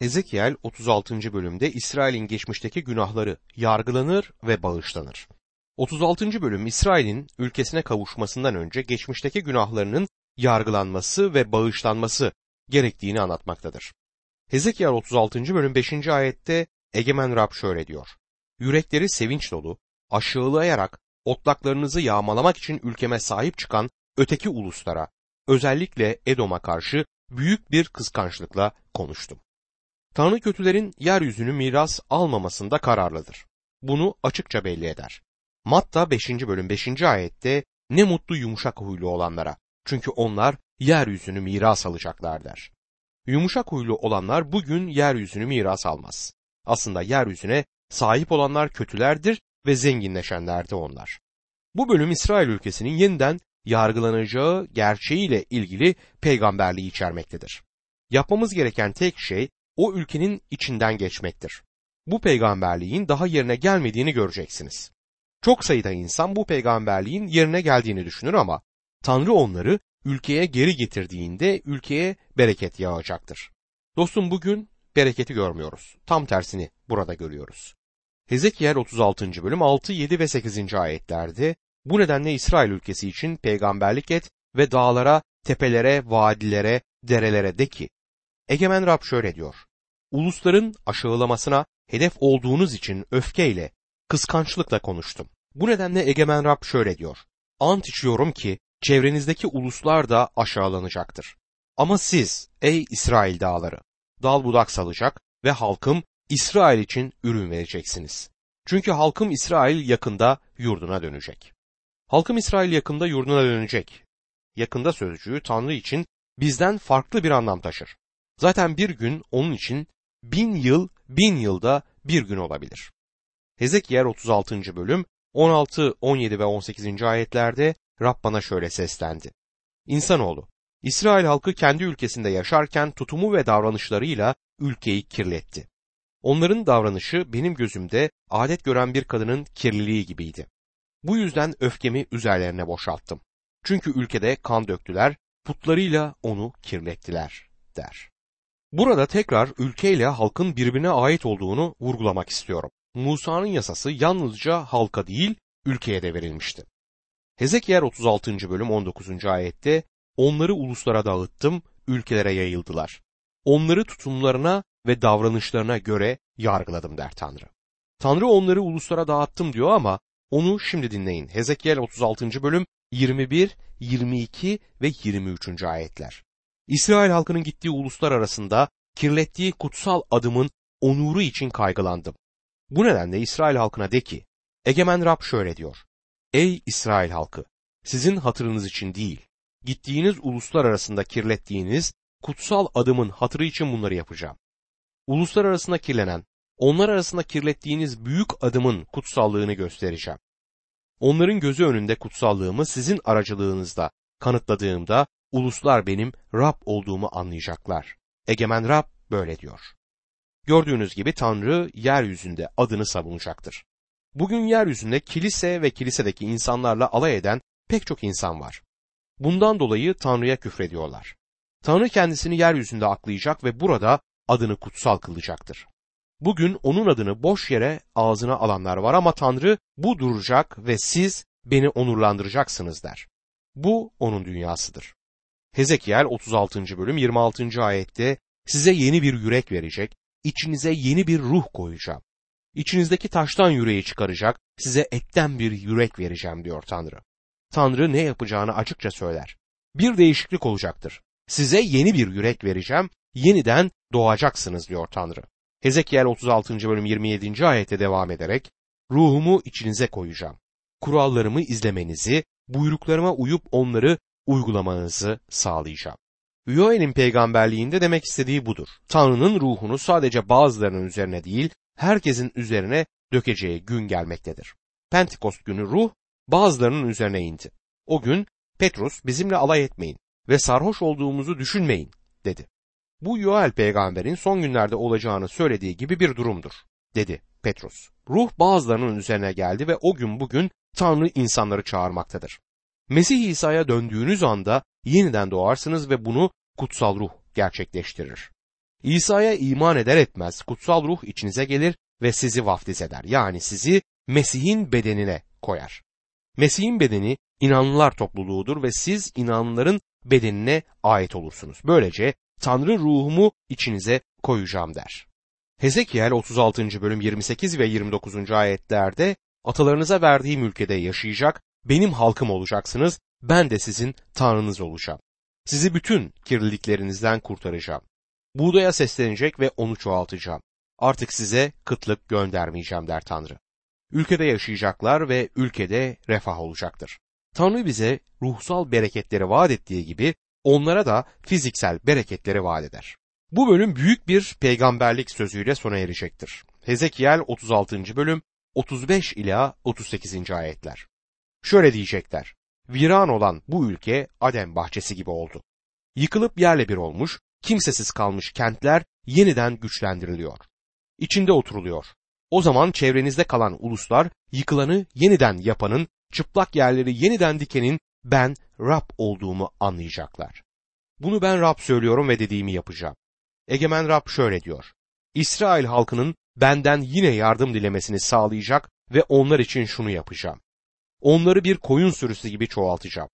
Ezekiel 36. bölümde İsrail'in geçmişteki günahları yargılanır ve bağışlanır. 36. bölüm İsrail'in ülkesine kavuşmasından önce geçmişteki günahlarının yargılanması ve bağışlanması gerektiğini anlatmaktadır. Hezekiel 36. bölüm 5. ayette Egemen Rab şöyle diyor. Yürekleri sevinç dolu, aşağılayarak otlaklarınızı yağmalamak için ülkeme sahip çıkan öteki uluslara, özellikle Edom'a karşı büyük bir kıskançlıkla konuştum. Tanrı kötülerin yeryüzünü miras almamasında kararlıdır. Bunu açıkça belli eder. Matta 5. bölüm 5. ayette ne mutlu yumuşak huylu olanlara çünkü onlar yeryüzünü miras alacaklar der. Yumuşak huylu olanlar bugün yeryüzünü miras almaz. Aslında yeryüzüne sahip olanlar kötülerdir ve zenginleşenler de onlar. Bu bölüm İsrail ülkesinin yeniden yargılanacağı gerçeğiyle ilgili peygamberliği içermektedir. Yapmamız gereken tek şey o ülkenin içinden geçmektir. Bu peygamberliğin daha yerine gelmediğini göreceksiniz. Çok sayıda insan bu peygamberliğin yerine geldiğini düşünür ama Tanrı onları ülkeye geri getirdiğinde ülkeye bereket yağacaktır. Dostum bugün bereketi görmüyoruz. Tam tersini burada görüyoruz. Hezekiel 36. bölüm 6, 7 ve 8. ayetlerde bu nedenle İsrail ülkesi için peygamberlik et ve dağlara, tepelere, vadilere, derelere de ki Egemen Rab şöyle diyor. Ulusların aşağılamasına hedef olduğunuz için öfkeyle, kıskançlıkla konuştum. Bu nedenle Egemen Rab şöyle diyor. Ant içiyorum ki çevrenizdeki uluslar da aşağılanacaktır. Ama siz ey İsrail dağları dal budak salacak ve halkım İsrail için ürün vereceksiniz. Çünkü halkım İsrail yakında yurduna dönecek. Halkım İsrail yakında yurduna dönecek. Yakında sözcüğü Tanrı için bizden farklı bir anlam taşır. Zaten bir gün onun için bin yıl bin yılda bir gün olabilir. Hezekiel 36. bölüm 16, 17 ve 18. ayetlerde Rab bana şöyle seslendi. İnsanoğlu, İsrail halkı kendi ülkesinde yaşarken tutumu ve davranışlarıyla ülkeyi kirletti. Onların davranışı benim gözümde adet gören bir kadının kirliliği gibiydi. Bu yüzden öfkemi üzerlerine boşalttım. Çünkü ülkede kan döktüler, putlarıyla onu kirlettiler, der. Burada tekrar ülkeyle halkın birbirine ait olduğunu vurgulamak istiyorum. Musa'nın yasası yalnızca halka değil, ülkeye de verilmişti. Hezekiel 36. bölüm 19. ayette onları uluslara dağıttım, ülkelere yayıldılar. Onları tutumlarına ve davranışlarına göre yargıladım der Tanrı. Tanrı onları uluslara dağıttım diyor ama onu şimdi dinleyin. Hezekiel 36. bölüm 21, 22 ve 23. ayetler. İsrail halkının gittiği uluslar arasında kirlettiği kutsal adımın onuru için kaygılandım. Bu nedenle İsrail halkına de ki, Egemen Rab şöyle diyor. Ey İsrail halkı! Sizin hatırınız için değil, gittiğiniz uluslar arasında kirlettiğiniz kutsal adımın hatırı için bunları yapacağım. Uluslar arasında kirlenen, onlar arasında kirlettiğiniz büyük adımın kutsallığını göstereceğim. Onların gözü önünde kutsallığımı sizin aracılığınızda kanıtladığımda uluslar benim Rab olduğumu anlayacaklar. Egemen Rab böyle diyor. Gördüğünüz gibi Tanrı yeryüzünde adını savunacaktır. Bugün yeryüzünde kilise ve kilisedeki insanlarla alay eden pek çok insan var. Bundan dolayı Tanrı'ya küfrediyorlar. Tanrı kendisini yeryüzünde aklayacak ve burada adını kutsal kılacaktır. Bugün onun adını boş yere ağzına alanlar var ama Tanrı bu duracak ve siz beni onurlandıracaksınız der. Bu onun dünyasıdır. Hezekiel 36. bölüm 26. ayette size yeni bir yürek verecek, içinize yeni bir ruh koyacağım. İçinizdeki taştan yüreği çıkaracak, size etten bir yürek vereceğim diyor Tanrı. Tanrı ne yapacağını açıkça söyler. Bir değişiklik olacaktır. Size yeni bir yürek vereceğim, yeniden doğacaksınız diyor Tanrı. Hezekiel 36. bölüm 27. ayette devam ederek, ruhumu içinize koyacağım. Kurallarımı izlemenizi, buyruklarıma uyup onları uygulamanızı sağlayacağım. Yoel'in peygamberliğinde demek istediği budur. Tanrı'nın ruhunu sadece bazılarının üzerine değil, herkesin üzerine dökeceği gün gelmektedir. Pentekost günü ruh bazılarının üzerine indi. O gün Petrus bizimle alay etmeyin ve sarhoş olduğumuzu düşünmeyin dedi. Bu Yoel peygamberin son günlerde olacağını söylediği gibi bir durumdur dedi Petrus. Ruh bazılarının üzerine geldi ve o gün bugün Tanrı insanları çağırmaktadır. Mesih İsa'ya döndüğünüz anda yeniden doğarsınız ve bunu kutsal ruh gerçekleştirir. İsa'ya iman eder etmez kutsal ruh içinize gelir ve sizi vaftiz eder. Yani sizi Mesih'in bedenine koyar. Mesih'in bedeni inanlılar topluluğudur ve siz inanlıların bedenine ait olursunuz. Böylece Tanrı ruhumu içinize koyacağım der. Hezekiel 36. bölüm 28 ve 29. ayetlerde atalarınıza verdiğim ülkede yaşayacak, benim halkım olacaksınız, ben de sizin Tanrınız olacağım. Sizi bütün kirliliklerinizden kurtaracağım. Buğdaya seslenecek ve onu çoğaltacağım. Artık size kıtlık göndermeyeceğim der Tanrı. Ülkede yaşayacaklar ve ülkede refah olacaktır. Tanrı bize ruhsal bereketleri vaat ettiği gibi onlara da fiziksel bereketleri vaat eder. Bu bölüm büyük bir peygamberlik sözüyle sona erecektir. Hezekiel 36. bölüm 35 ila 38. ayetler. Şöyle diyecekler. Viran olan bu ülke Adem bahçesi gibi oldu. Yıkılıp yerle bir olmuş, kimsesiz kalmış kentler yeniden güçlendiriliyor. İçinde oturuluyor. O zaman çevrenizde kalan uluslar yıkılanı yeniden yapanın, çıplak yerleri yeniden dikenin ben Rab olduğumu anlayacaklar. Bunu ben Rab söylüyorum ve dediğimi yapacağım. Egemen Rab şöyle diyor. İsrail halkının benden yine yardım dilemesini sağlayacak ve onlar için şunu yapacağım. Onları bir koyun sürüsü gibi çoğaltacağım.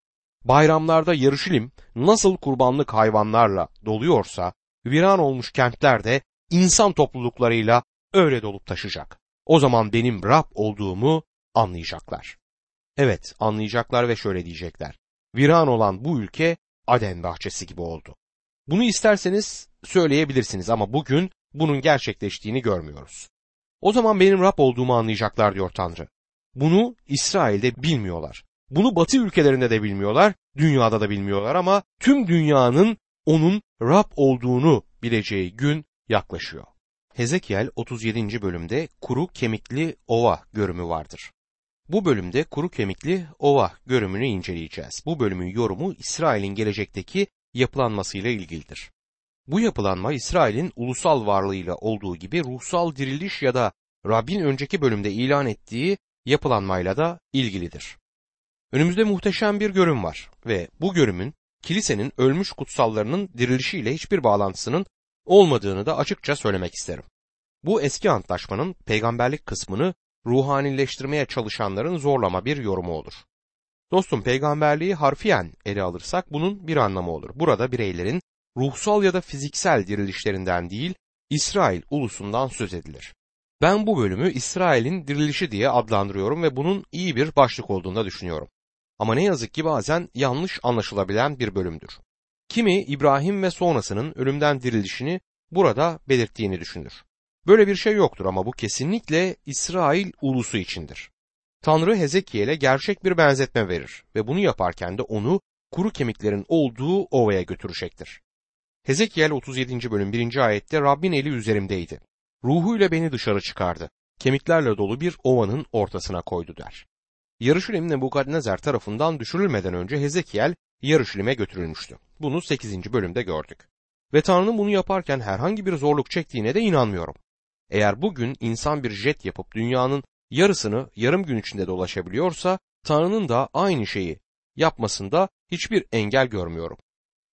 Bayramlarda Yarışilim nasıl kurbanlık hayvanlarla doluyorsa, viran olmuş kentlerde insan topluluklarıyla öyle dolup taşacak. O zaman benim Rab olduğumu anlayacaklar. Evet anlayacaklar ve şöyle diyecekler. Viran olan bu ülke Aden bahçesi gibi oldu. Bunu isterseniz söyleyebilirsiniz ama bugün bunun gerçekleştiğini görmüyoruz. O zaman benim Rab olduğumu anlayacaklar diyor Tanrı. Bunu İsrail'de bilmiyorlar. Bunu Batı ülkelerinde de bilmiyorlar, dünyada da bilmiyorlar ama tüm dünyanın onun Rab olduğunu bileceği gün yaklaşıyor. Hezekiel 37. bölümde kuru kemikli ova görümü vardır. Bu bölümde kuru kemikli ova görümünü inceleyeceğiz. Bu bölümün yorumu İsrail'in gelecekteki yapılanmasıyla ilgilidir. Bu yapılanma İsrail'in ulusal varlığıyla olduğu gibi ruhsal diriliş ya da Rabbin önceki bölümde ilan ettiği yapılanmayla da ilgilidir. Önümüzde muhteşem bir görüm var ve bu görümün kilisenin ölmüş kutsallarının dirilişiyle hiçbir bağlantısının olmadığını da açıkça söylemek isterim. Bu eski antlaşmanın peygamberlik kısmını ruhanileştirmeye çalışanların zorlama bir yorumu olur. Dostum peygamberliği harfiyen ele alırsak bunun bir anlamı olur. Burada bireylerin ruhsal ya da fiziksel dirilişlerinden değil, İsrail ulusundan söz edilir. Ben bu bölümü İsrail'in dirilişi diye adlandırıyorum ve bunun iyi bir başlık olduğunu düşünüyorum. Ama ne yazık ki bazen yanlış anlaşılabilen bir bölümdür. Kimi İbrahim ve sonrasının ölümden dirilişini burada belirttiğini düşünür. Böyle bir şey yoktur ama bu kesinlikle İsrail ulusu içindir. Tanrı Hezekiel'e gerçek bir benzetme verir ve bunu yaparken de onu kuru kemiklerin olduğu ovaya götürecektir. Hezekiel 37. bölüm 1. ayette Rabbin eli üzerimdeydi. Ruhuyla beni dışarı çıkardı. Kemiklerle dolu bir ovanın ortasına koydu der. Yarışilim Nebukadnezar tarafından düşürülmeden önce Hezekiel Yarışilim'e götürülmüştü. Bunu 8. bölümde gördük. Ve Tanrı'nın bunu yaparken herhangi bir zorluk çektiğine de inanmıyorum. Eğer bugün insan bir jet yapıp dünyanın yarısını yarım gün içinde dolaşabiliyorsa Tanrı'nın da aynı şeyi yapmasında hiçbir engel görmüyorum.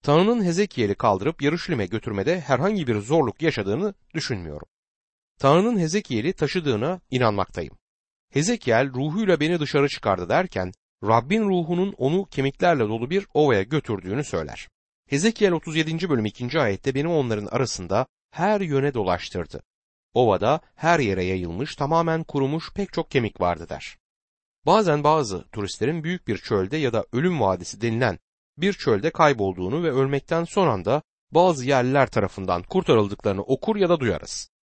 Tanrı'nın Hezekiel'i kaldırıp Yarışilim'e götürmede herhangi bir zorluk yaşadığını düşünmüyorum. Tanrı'nın Hezekiel'i taşıdığına inanmaktayım. Hezekiel ruhuyla beni dışarı çıkardı derken Rabbin ruhunun onu kemiklerle dolu bir ovaya götürdüğünü söyler. Hezekiel 37. bölüm 2. ayette beni onların arasında her yöne dolaştırdı. Ovada her yere yayılmış tamamen kurumuş pek çok kemik vardı der. Bazen bazı turistlerin büyük bir çölde ya da ölüm vadisi denilen bir çölde kaybolduğunu ve ölmekten son anda bazı yerliler tarafından kurtarıldıklarını okur ya da duyarız.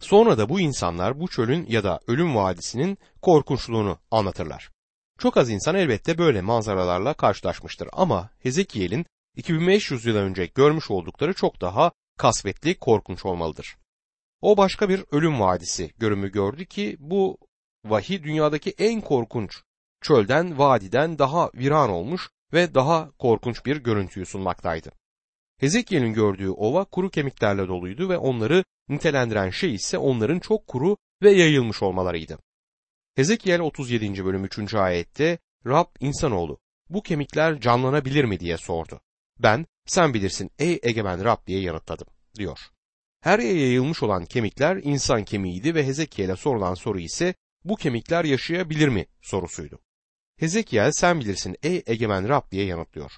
Sonra da bu insanlar bu çölün ya da ölüm vadisinin korkunçluğunu anlatırlar. Çok az insan elbette böyle manzaralarla karşılaşmıştır ama Hezekiel'in 2500 yıl önce görmüş oldukları çok daha kasvetli, korkunç olmalıdır. O başka bir ölüm vadisi görümü gördü ki bu vahiy dünyadaki en korkunç çölden, vadiden daha viran olmuş ve daha korkunç bir görüntüyü sunmaktaydı. Hezekiel'in gördüğü ova kuru kemiklerle doluydu ve onları nitelendiren şey ise onların çok kuru ve yayılmış olmalarıydı. Hezekiel 37. bölüm 3. ayette Rab insanoğlu bu kemikler canlanabilir mi diye sordu. Ben sen bilirsin ey egemen Rab diye yanıtladım diyor. Her yere yayılmış olan kemikler insan kemiğiydi ve Hezekiel'e sorulan soru ise bu kemikler yaşayabilir mi sorusuydu. Hezekiel sen bilirsin ey egemen Rab diye yanıtlıyor.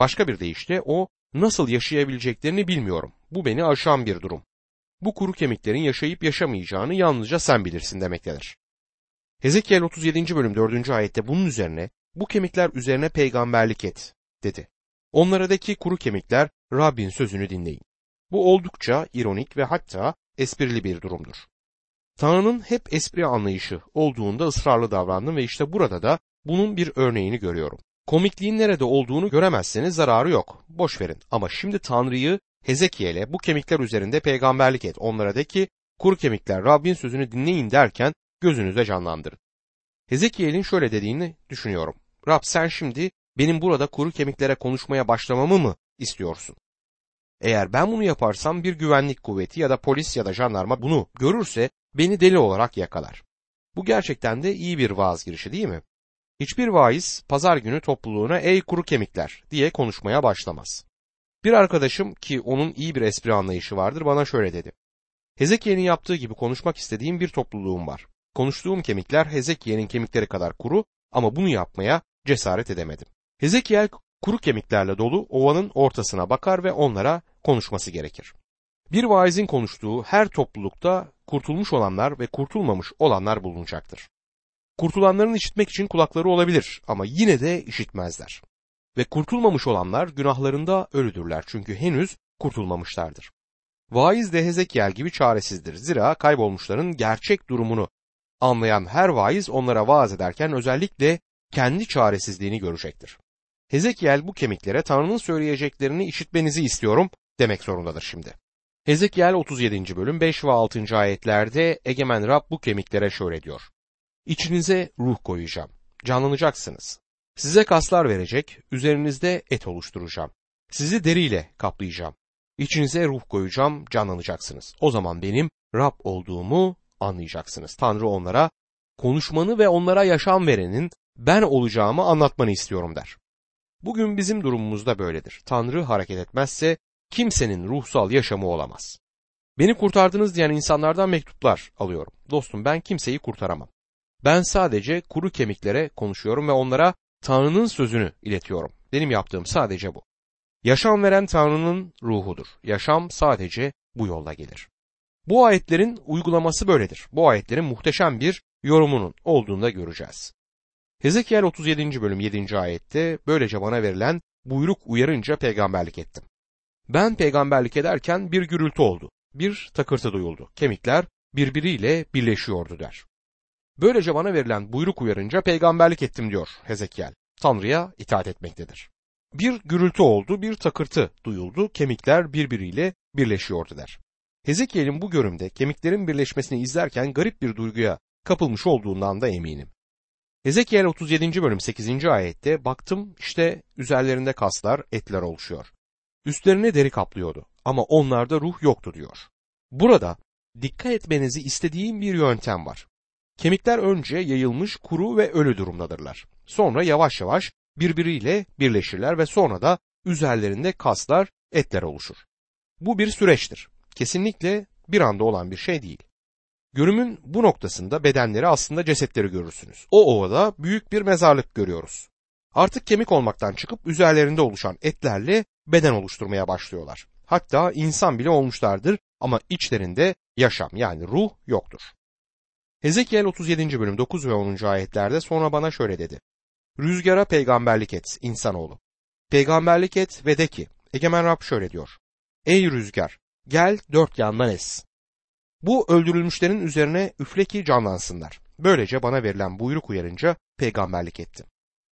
Başka bir deyişle o nasıl yaşayabileceklerini bilmiyorum. Bu beni aşan bir durum. Bu kuru kemiklerin yaşayıp yaşamayacağını yalnızca sen bilirsin demektedir. Hezekiel 37. bölüm 4. ayette bunun üzerine bu kemikler üzerine peygamberlik et dedi. Onlara de ki kuru kemikler Rabbin sözünü dinleyin. Bu oldukça ironik ve hatta esprili bir durumdur. Tanrı'nın hep espri anlayışı olduğunda ısrarlı davrandım ve işte burada da bunun bir örneğini görüyorum. Komikliğin nerede olduğunu göremezseniz zararı yok. Boş verin. Ama şimdi Tanrı'yı Hezekiel'e bu kemikler üzerinde peygamberlik et. Onlara de ki kuru kemikler Rabbin sözünü dinleyin derken gözünüze canlandırın. Hezekiel'in şöyle dediğini düşünüyorum. Rab sen şimdi benim burada kuru kemiklere konuşmaya başlamamı mı istiyorsun? Eğer ben bunu yaparsam bir güvenlik kuvveti ya da polis ya da jandarma bunu görürse beni deli olarak yakalar. Bu gerçekten de iyi bir vaaz girişi değil mi? Hiçbir vaiz pazar günü topluluğuna ey kuru kemikler diye konuşmaya başlamaz. Bir arkadaşım ki onun iyi bir espri anlayışı vardır bana şöyle dedi. Hezekiel'in yaptığı gibi konuşmak istediğim bir topluluğum var. Konuştuğum kemikler Hezekiel'in kemikleri kadar kuru ama bunu yapmaya cesaret edemedim. Hezekiel kuru kemiklerle dolu ovanın ortasına bakar ve onlara konuşması gerekir. Bir vaizin konuştuğu her toplulukta kurtulmuş olanlar ve kurtulmamış olanlar bulunacaktır. Kurtulanların işitmek için kulakları olabilir ama yine de işitmezler. Ve kurtulmamış olanlar günahlarında ölüdürler çünkü henüz kurtulmamışlardır. Vaiz de Hezekiel gibi çaresizdir. Zira kaybolmuşların gerçek durumunu anlayan her vaiz onlara vaaz ederken özellikle kendi çaresizliğini görecektir. Hezekiel bu kemiklere Tanrı'nın söyleyeceklerini işitmenizi istiyorum demek zorundadır şimdi. Hezekiel 37. bölüm 5 ve 6. ayetlerde Egemen Rab bu kemiklere şöyle diyor. İçinize ruh koyacağım. Canlanacaksınız. Size kaslar verecek, üzerinizde et oluşturacağım. Sizi deriyle kaplayacağım. İçinize ruh koyacağım, canlanacaksınız. O zaman benim Rab olduğumu anlayacaksınız. Tanrı onlara konuşmanı ve onlara yaşam verenin ben olacağımı anlatmanı istiyorum der. Bugün bizim durumumuzda böyledir. Tanrı hareket etmezse kimsenin ruhsal yaşamı olamaz. Beni kurtardınız diyen insanlardan mektuplar alıyorum. Dostum ben kimseyi kurtaramam. Ben sadece kuru kemiklere konuşuyorum ve onlara Tanrı'nın sözünü iletiyorum. Benim yaptığım sadece bu. Yaşam veren Tanrı'nın ruhudur. Yaşam sadece bu yolla gelir. Bu ayetlerin uygulaması böyledir. Bu ayetlerin muhteşem bir yorumunun olduğunu da göreceğiz. Hezekiel 37. bölüm 7. ayette böylece bana verilen buyruk uyarınca peygamberlik ettim. Ben peygamberlik ederken bir gürültü oldu. Bir takırtı duyuldu. Kemikler birbiriyle birleşiyordu der. Böylece bana verilen buyruk uyarınca peygamberlik ettim diyor Hezekiel. Tanrı'ya itaat etmektedir. Bir gürültü oldu, bir takırtı duyuldu, kemikler birbiriyle birleşiyordu der. Hezekiel'in bu görümde kemiklerin birleşmesini izlerken garip bir duyguya kapılmış olduğundan da eminim. Hezekiel 37. bölüm 8. ayette baktım işte üzerlerinde kaslar, etler oluşuyor. Üstlerine deri kaplıyordu ama onlarda ruh yoktu diyor. Burada dikkat etmenizi istediğim bir yöntem var. Kemikler önce yayılmış kuru ve ölü durumdadırlar. Sonra yavaş yavaş birbiriyle birleşirler ve sonra da üzerlerinde kaslar, etler oluşur. Bu bir süreçtir. Kesinlikle bir anda olan bir şey değil. Görümün bu noktasında bedenleri aslında cesetleri görürsünüz. O ovada büyük bir mezarlık görüyoruz. Artık kemik olmaktan çıkıp üzerlerinde oluşan etlerle beden oluşturmaya başlıyorlar. Hatta insan bile olmuşlardır ama içlerinde yaşam yani ruh yoktur. Hezekiel 37. bölüm 9 ve 10. ayetlerde sonra bana şöyle dedi. Rüzgara peygamberlik et insanoğlu. Peygamberlik et ve de ki Egemen Rab şöyle diyor. Ey rüzgar gel dört yandan es. Bu öldürülmüşlerin üzerine üfle ki canlansınlar. Böylece bana verilen buyruk uyarınca peygamberlik ettim.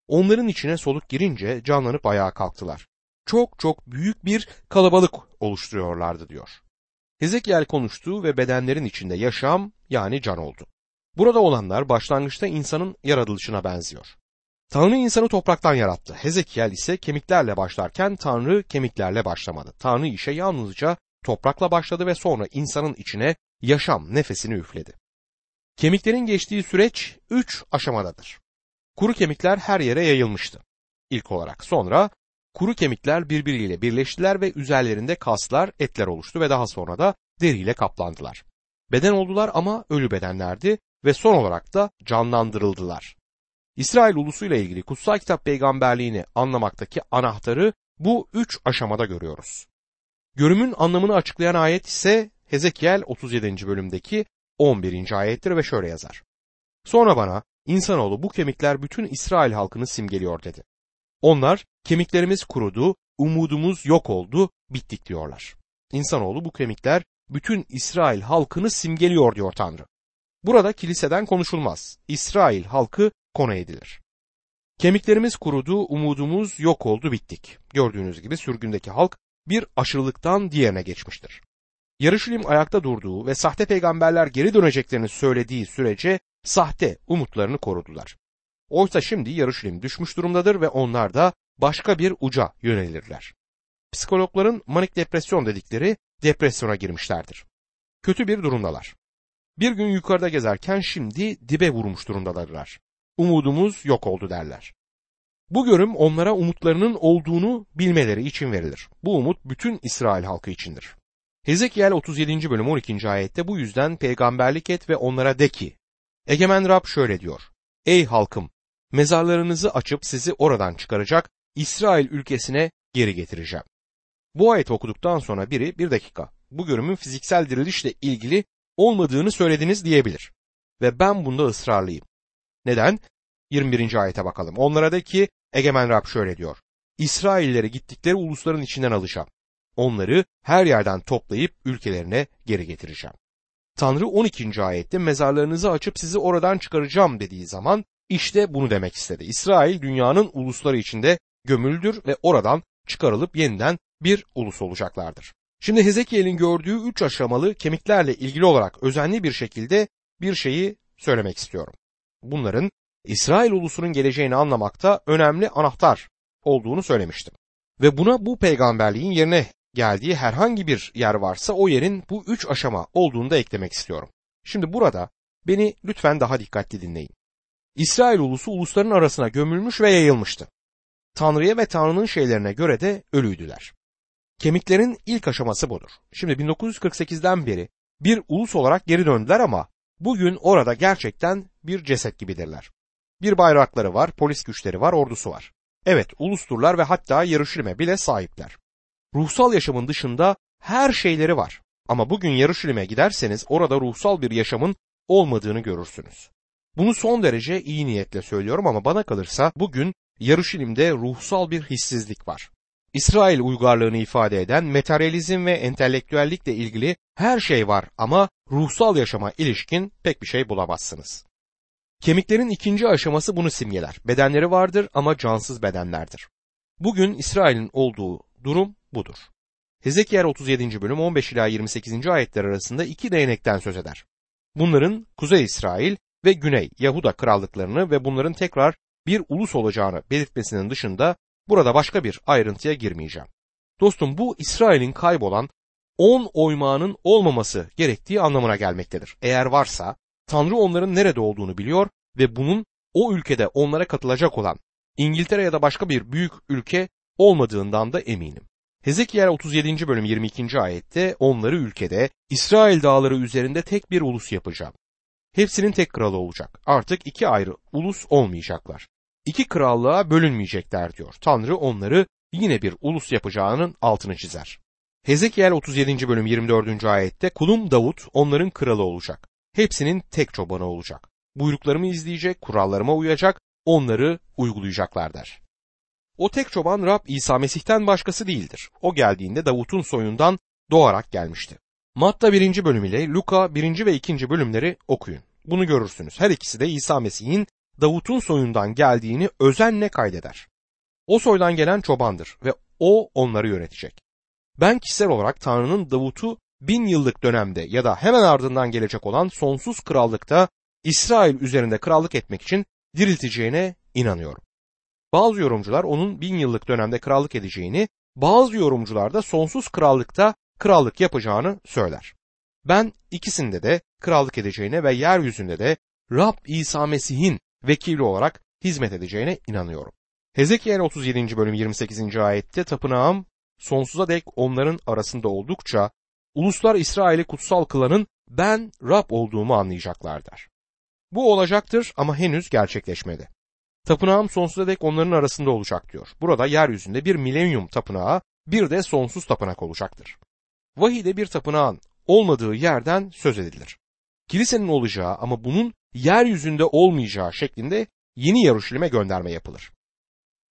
Onların içine soluk girince canlanıp ayağa kalktılar. Çok çok büyük bir kalabalık oluşturuyorlardı diyor. Hezekiel konuştu ve bedenlerin içinde yaşam yani can oldu. Burada olanlar başlangıçta insanın yaratılışına benziyor. Tanrı insanı topraktan yarattı. Hezekiel ise kemiklerle başlarken Tanrı kemiklerle başlamadı. Tanrı işe yalnızca toprakla başladı ve sonra insanın içine yaşam nefesini üfledi. Kemiklerin geçtiği süreç üç aşamadadır. Kuru kemikler her yere yayılmıştı. İlk olarak sonra kuru kemikler birbiriyle birleştiler ve üzerlerinde kaslar, etler oluştu ve daha sonra da deriyle kaplandılar. Beden oldular ama ölü bedenlerdi ve son olarak da canlandırıldılar. İsrail ulusuyla ilgili kutsal kitap peygamberliğini anlamaktaki anahtarı bu üç aşamada görüyoruz. Görümün anlamını açıklayan ayet ise Hezekiel 37. bölümdeki 11. ayettir ve şöyle yazar. Sonra bana insanoğlu bu kemikler bütün İsrail halkını simgeliyor dedi. Onlar kemiklerimiz kurudu, umudumuz yok oldu, bittik diyorlar. İnsanoğlu bu kemikler bütün İsrail halkını simgeliyor diyor Tanrı. Burada kiliseden konuşulmaz. İsrail halkı konu edilir. Kemiklerimiz kurudu, umudumuz yok oldu, bittik. Gördüğünüz gibi sürgündeki halk bir aşırılıktan diğerine geçmiştir. Yarışilim ayakta durduğu ve sahte peygamberler geri döneceklerini söylediği sürece sahte umutlarını korudular. Oysa şimdi Yarışilim düşmüş durumdadır ve onlar da başka bir uca yönelirler. Psikologların manik depresyon dedikleri depresyona girmişlerdir. Kötü bir durumdalar. Bir gün yukarıda gezerken şimdi dibe vurmuş durumdadırlar. Umudumuz yok oldu derler. Bu görüm onlara umutlarının olduğunu bilmeleri için verilir. Bu umut bütün İsrail halkı içindir. Hezekiel 37. bölüm 12. ayette bu yüzden peygamberlik et ve onlara de ki, Egemen Rab şöyle diyor, Ey halkım, mezarlarınızı açıp sizi oradan çıkaracak, İsrail ülkesine geri getireceğim. Bu ayet okuduktan sonra biri bir dakika bu görümün fiziksel dirilişle ilgili olmadığını söylediniz diyebilir. Ve ben bunda ısrarlıyım. Neden? 21. ayete bakalım. Onlara da ki Egemen Rab şöyle diyor. İsrailleri gittikleri ulusların içinden alacağım. Onları her yerden toplayıp ülkelerine geri getireceğim. Tanrı 12. ayette mezarlarınızı açıp sizi oradan çıkaracağım dediği zaman işte bunu demek istedi. İsrail dünyanın ulusları içinde gömüldür ve oradan çıkarılıp yeniden bir ulus olacaklardır. Şimdi Hezekiel'in gördüğü üç aşamalı kemiklerle ilgili olarak özenli bir şekilde bir şeyi söylemek istiyorum. Bunların İsrail ulusunun geleceğini anlamakta önemli anahtar olduğunu söylemiştim. Ve buna bu peygamberliğin yerine geldiği herhangi bir yer varsa o yerin bu üç aşama olduğunu da eklemek istiyorum. Şimdi burada beni lütfen daha dikkatli dinleyin. İsrail ulusu ulusların arasına gömülmüş ve yayılmıştı. Tanrı'ya ve Tanrı'nın şeylerine göre de ölüydüler. Kemiklerin ilk aşaması budur. Şimdi 1948'den beri bir ulus olarak geri döndüler ama bugün orada gerçekten bir ceset gibidirler. Bir bayrakları var, polis güçleri var, ordusu var. Evet, ulusturlar ve hatta Yarışilim'e bile sahipler. Ruhsal yaşamın dışında her şeyleri var. Ama bugün Yarışilim'e giderseniz orada ruhsal bir yaşamın olmadığını görürsünüz. Bunu son derece iyi niyetle söylüyorum ama bana kalırsa bugün Yarışilim'de ruhsal bir hissizlik var. İsrail uygarlığını ifade eden materyalizm ve entelektüellikle ilgili her şey var ama ruhsal yaşama ilişkin pek bir şey bulamazsınız. Kemiklerin ikinci aşaması bunu simgeler. Bedenleri vardır ama cansız bedenlerdir. Bugün İsrail'in olduğu durum budur. Hezekiel 37. bölüm 15 ila 28. ayetler arasında iki değnekten söz eder. Bunların Kuzey İsrail ve Güney Yahuda krallıklarını ve bunların tekrar bir ulus olacağını belirtmesinin dışında burada başka bir ayrıntıya girmeyeceğim. Dostum bu İsrail'in kaybolan 10 oymağının olmaması gerektiği anlamına gelmektedir. Eğer varsa Tanrı onların nerede olduğunu biliyor ve bunun o ülkede onlara katılacak olan İngiltere ya da başka bir büyük ülke olmadığından da eminim. Hezekiel 37. bölüm 22. ayette onları ülkede İsrail dağları üzerinde tek bir ulus yapacağım. Hepsinin tek kralı olacak. Artık iki ayrı ulus olmayacaklar. İki krallığa bölünmeyecekler diyor. Tanrı onları yine bir ulus yapacağının altını çizer. Hezekiel 37. bölüm 24. ayette kulum Davut onların kralı olacak. Hepsinin tek çobanı olacak. Buyruklarımı izleyecek, kurallarıma uyacak, onları uygulayacaklar der. O tek çoban Rab İsa Mesih'ten başkası değildir. O geldiğinde Davut'un soyundan doğarak gelmişti. Matta 1. bölüm ile Luka 1. ve 2. bölümleri okuyun. Bunu görürsünüz. Her ikisi de İsa Mesih'in Davut'un soyundan geldiğini özenle kaydeder. O soydan gelen çobandır ve o onları yönetecek. Ben kişisel olarak Tanrı'nın Davut'u bin yıllık dönemde ya da hemen ardından gelecek olan sonsuz krallıkta İsrail üzerinde krallık etmek için dirilteceğine inanıyorum. Bazı yorumcular onun bin yıllık dönemde krallık edeceğini, bazı yorumcular da sonsuz krallıkta krallık yapacağını söyler. Ben ikisinde de krallık edeceğine ve yeryüzünde de Rab İsa Mesih'in vekili olarak hizmet edeceğine inanıyorum. Hezekiel 37. bölüm 28. ayette tapınağım sonsuza dek onların arasında oldukça Uluslar İsrail'i kutsal kılanın ben Rab olduğumu anlayacaklar der. Bu olacaktır ama henüz gerçekleşmedi. Tapınağım sonsuza dek onların arasında olacak diyor. Burada yeryüzünde bir milenyum tapınağı bir de sonsuz tapınak olacaktır. Vahide bir tapınağın olmadığı yerden söz edilir. Kilisenin olacağı ama bunun yeryüzünde olmayacağı şeklinde yeni Yaruşilim'e gönderme yapılır.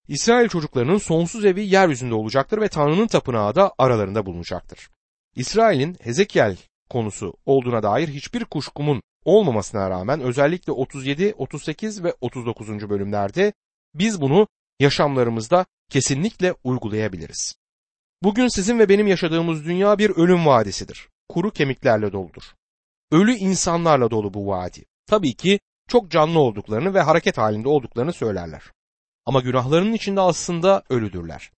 İsrail çocuklarının sonsuz evi yeryüzünde olacaktır ve Tanrı'nın tapınağı da aralarında bulunacaktır. İsrail'in Hezekiel konusu olduğuna dair hiçbir kuşkumun olmamasına rağmen özellikle 37, 38 ve 39. bölümlerde biz bunu yaşamlarımızda kesinlikle uygulayabiliriz. Bugün sizin ve benim yaşadığımız dünya bir ölüm vadisidir. Kuru kemiklerle doludur. Ölü insanlarla dolu bu vadi. Tabii ki çok canlı olduklarını ve hareket halinde olduklarını söylerler. Ama günahlarının içinde aslında ölüdürler.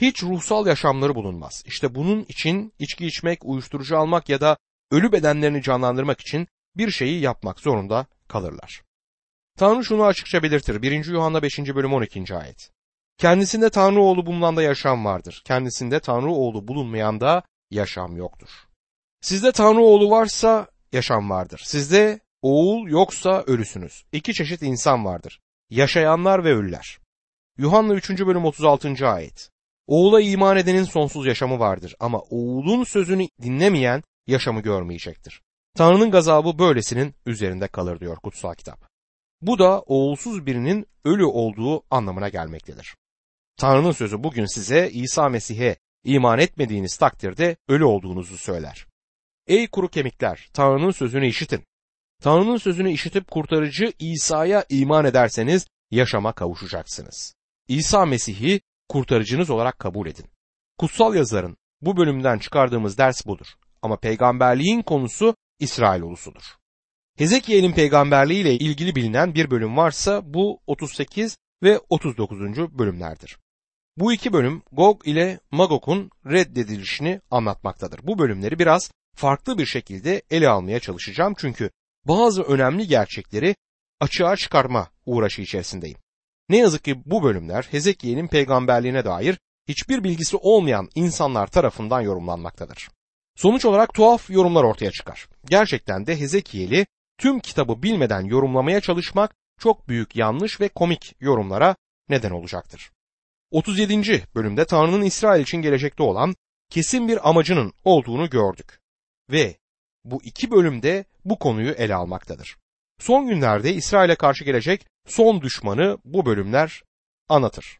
Hiç ruhsal yaşamları bulunmaz. İşte bunun için içki içmek, uyuşturucu almak ya da ölü bedenlerini canlandırmak için bir şeyi yapmak zorunda kalırlar. Tanrı şunu açıkça belirtir. 1. Yuhanna 5. bölüm 12. ayet. Kendisinde Tanrı oğlu bulunan da yaşam vardır. Kendisinde Tanrı oğlu bulunmayan da yaşam yoktur. Sizde Tanrı oğlu varsa yaşam vardır. Sizde oğul yoksa ölüsünüz. İki çeşit insan vardır. Yaşayanlar ve ölüler. Yuhanna 3. bölüm 36. ayet. Oğula iman edenin sonsuz yaşamı vardır ama oğulun sözünü dinlemeyen yaşamı görmeyecektir. Tanrı'nın gazabı böylesinin üzerinde kalır diyor kutsal kitap. Bu da oğulsuz birinin ölü olduğu anlamına gelmektedir. Tanrı'nın sözü bugün size İsa Mesih'e iman etmediğiniz takdirde ölü olduğunuzu söyler. Ey kuru kemikler, Tanrı'nın sözünü işitin. Tanrı'nın sözünü işitip kurtarıcı İsa'ya iman ederseniz yaşama kavuşacaksınız. İsa Mesih'i kurtarıcınız olarak kabul edin. Kutsal yazarın bu bölümden çıkardığımız ders budur. Ama peygamberliğin konusu İsrail ulusudur. Hezekiel'in peygamberliği ile ilgili bilinen bir bölüm varsa bu 38 ve 39. bölümlerdir. Bu iki bölüm Gog ile Magog'un reddedilişini anlatmaktadır. Bu bölümleri biraz farklı bir şekilde ele almaya çalışacağım çünkü bazı önemli gerçekleri açığa çıkarma uğraşı içerisindeyim. Ne yazık ki bu bölümler Hezekiel'in peygamberliğine dair hiçbir bilgisi olmayan insanlar tarafından yorumlanmaktadır. Sonuç olarak tuhaf yorumlar ortaya çıkar. Gerçekten de Hezekiel'i tüm kitabı bilmeden yorumlamaya çalışmak çok büyük yanlış ve komik yorumlara neden olacaktır. 37. bölümde Tanrı'nın İsrail için gelecekte olan kesin bir amacının olduğunu gördük. Ve bu iki bölümde bu konuyu ele almaktadır. Son günlerde İsrail'e karşı gelecek son düşmanı bu bölümler anlatır.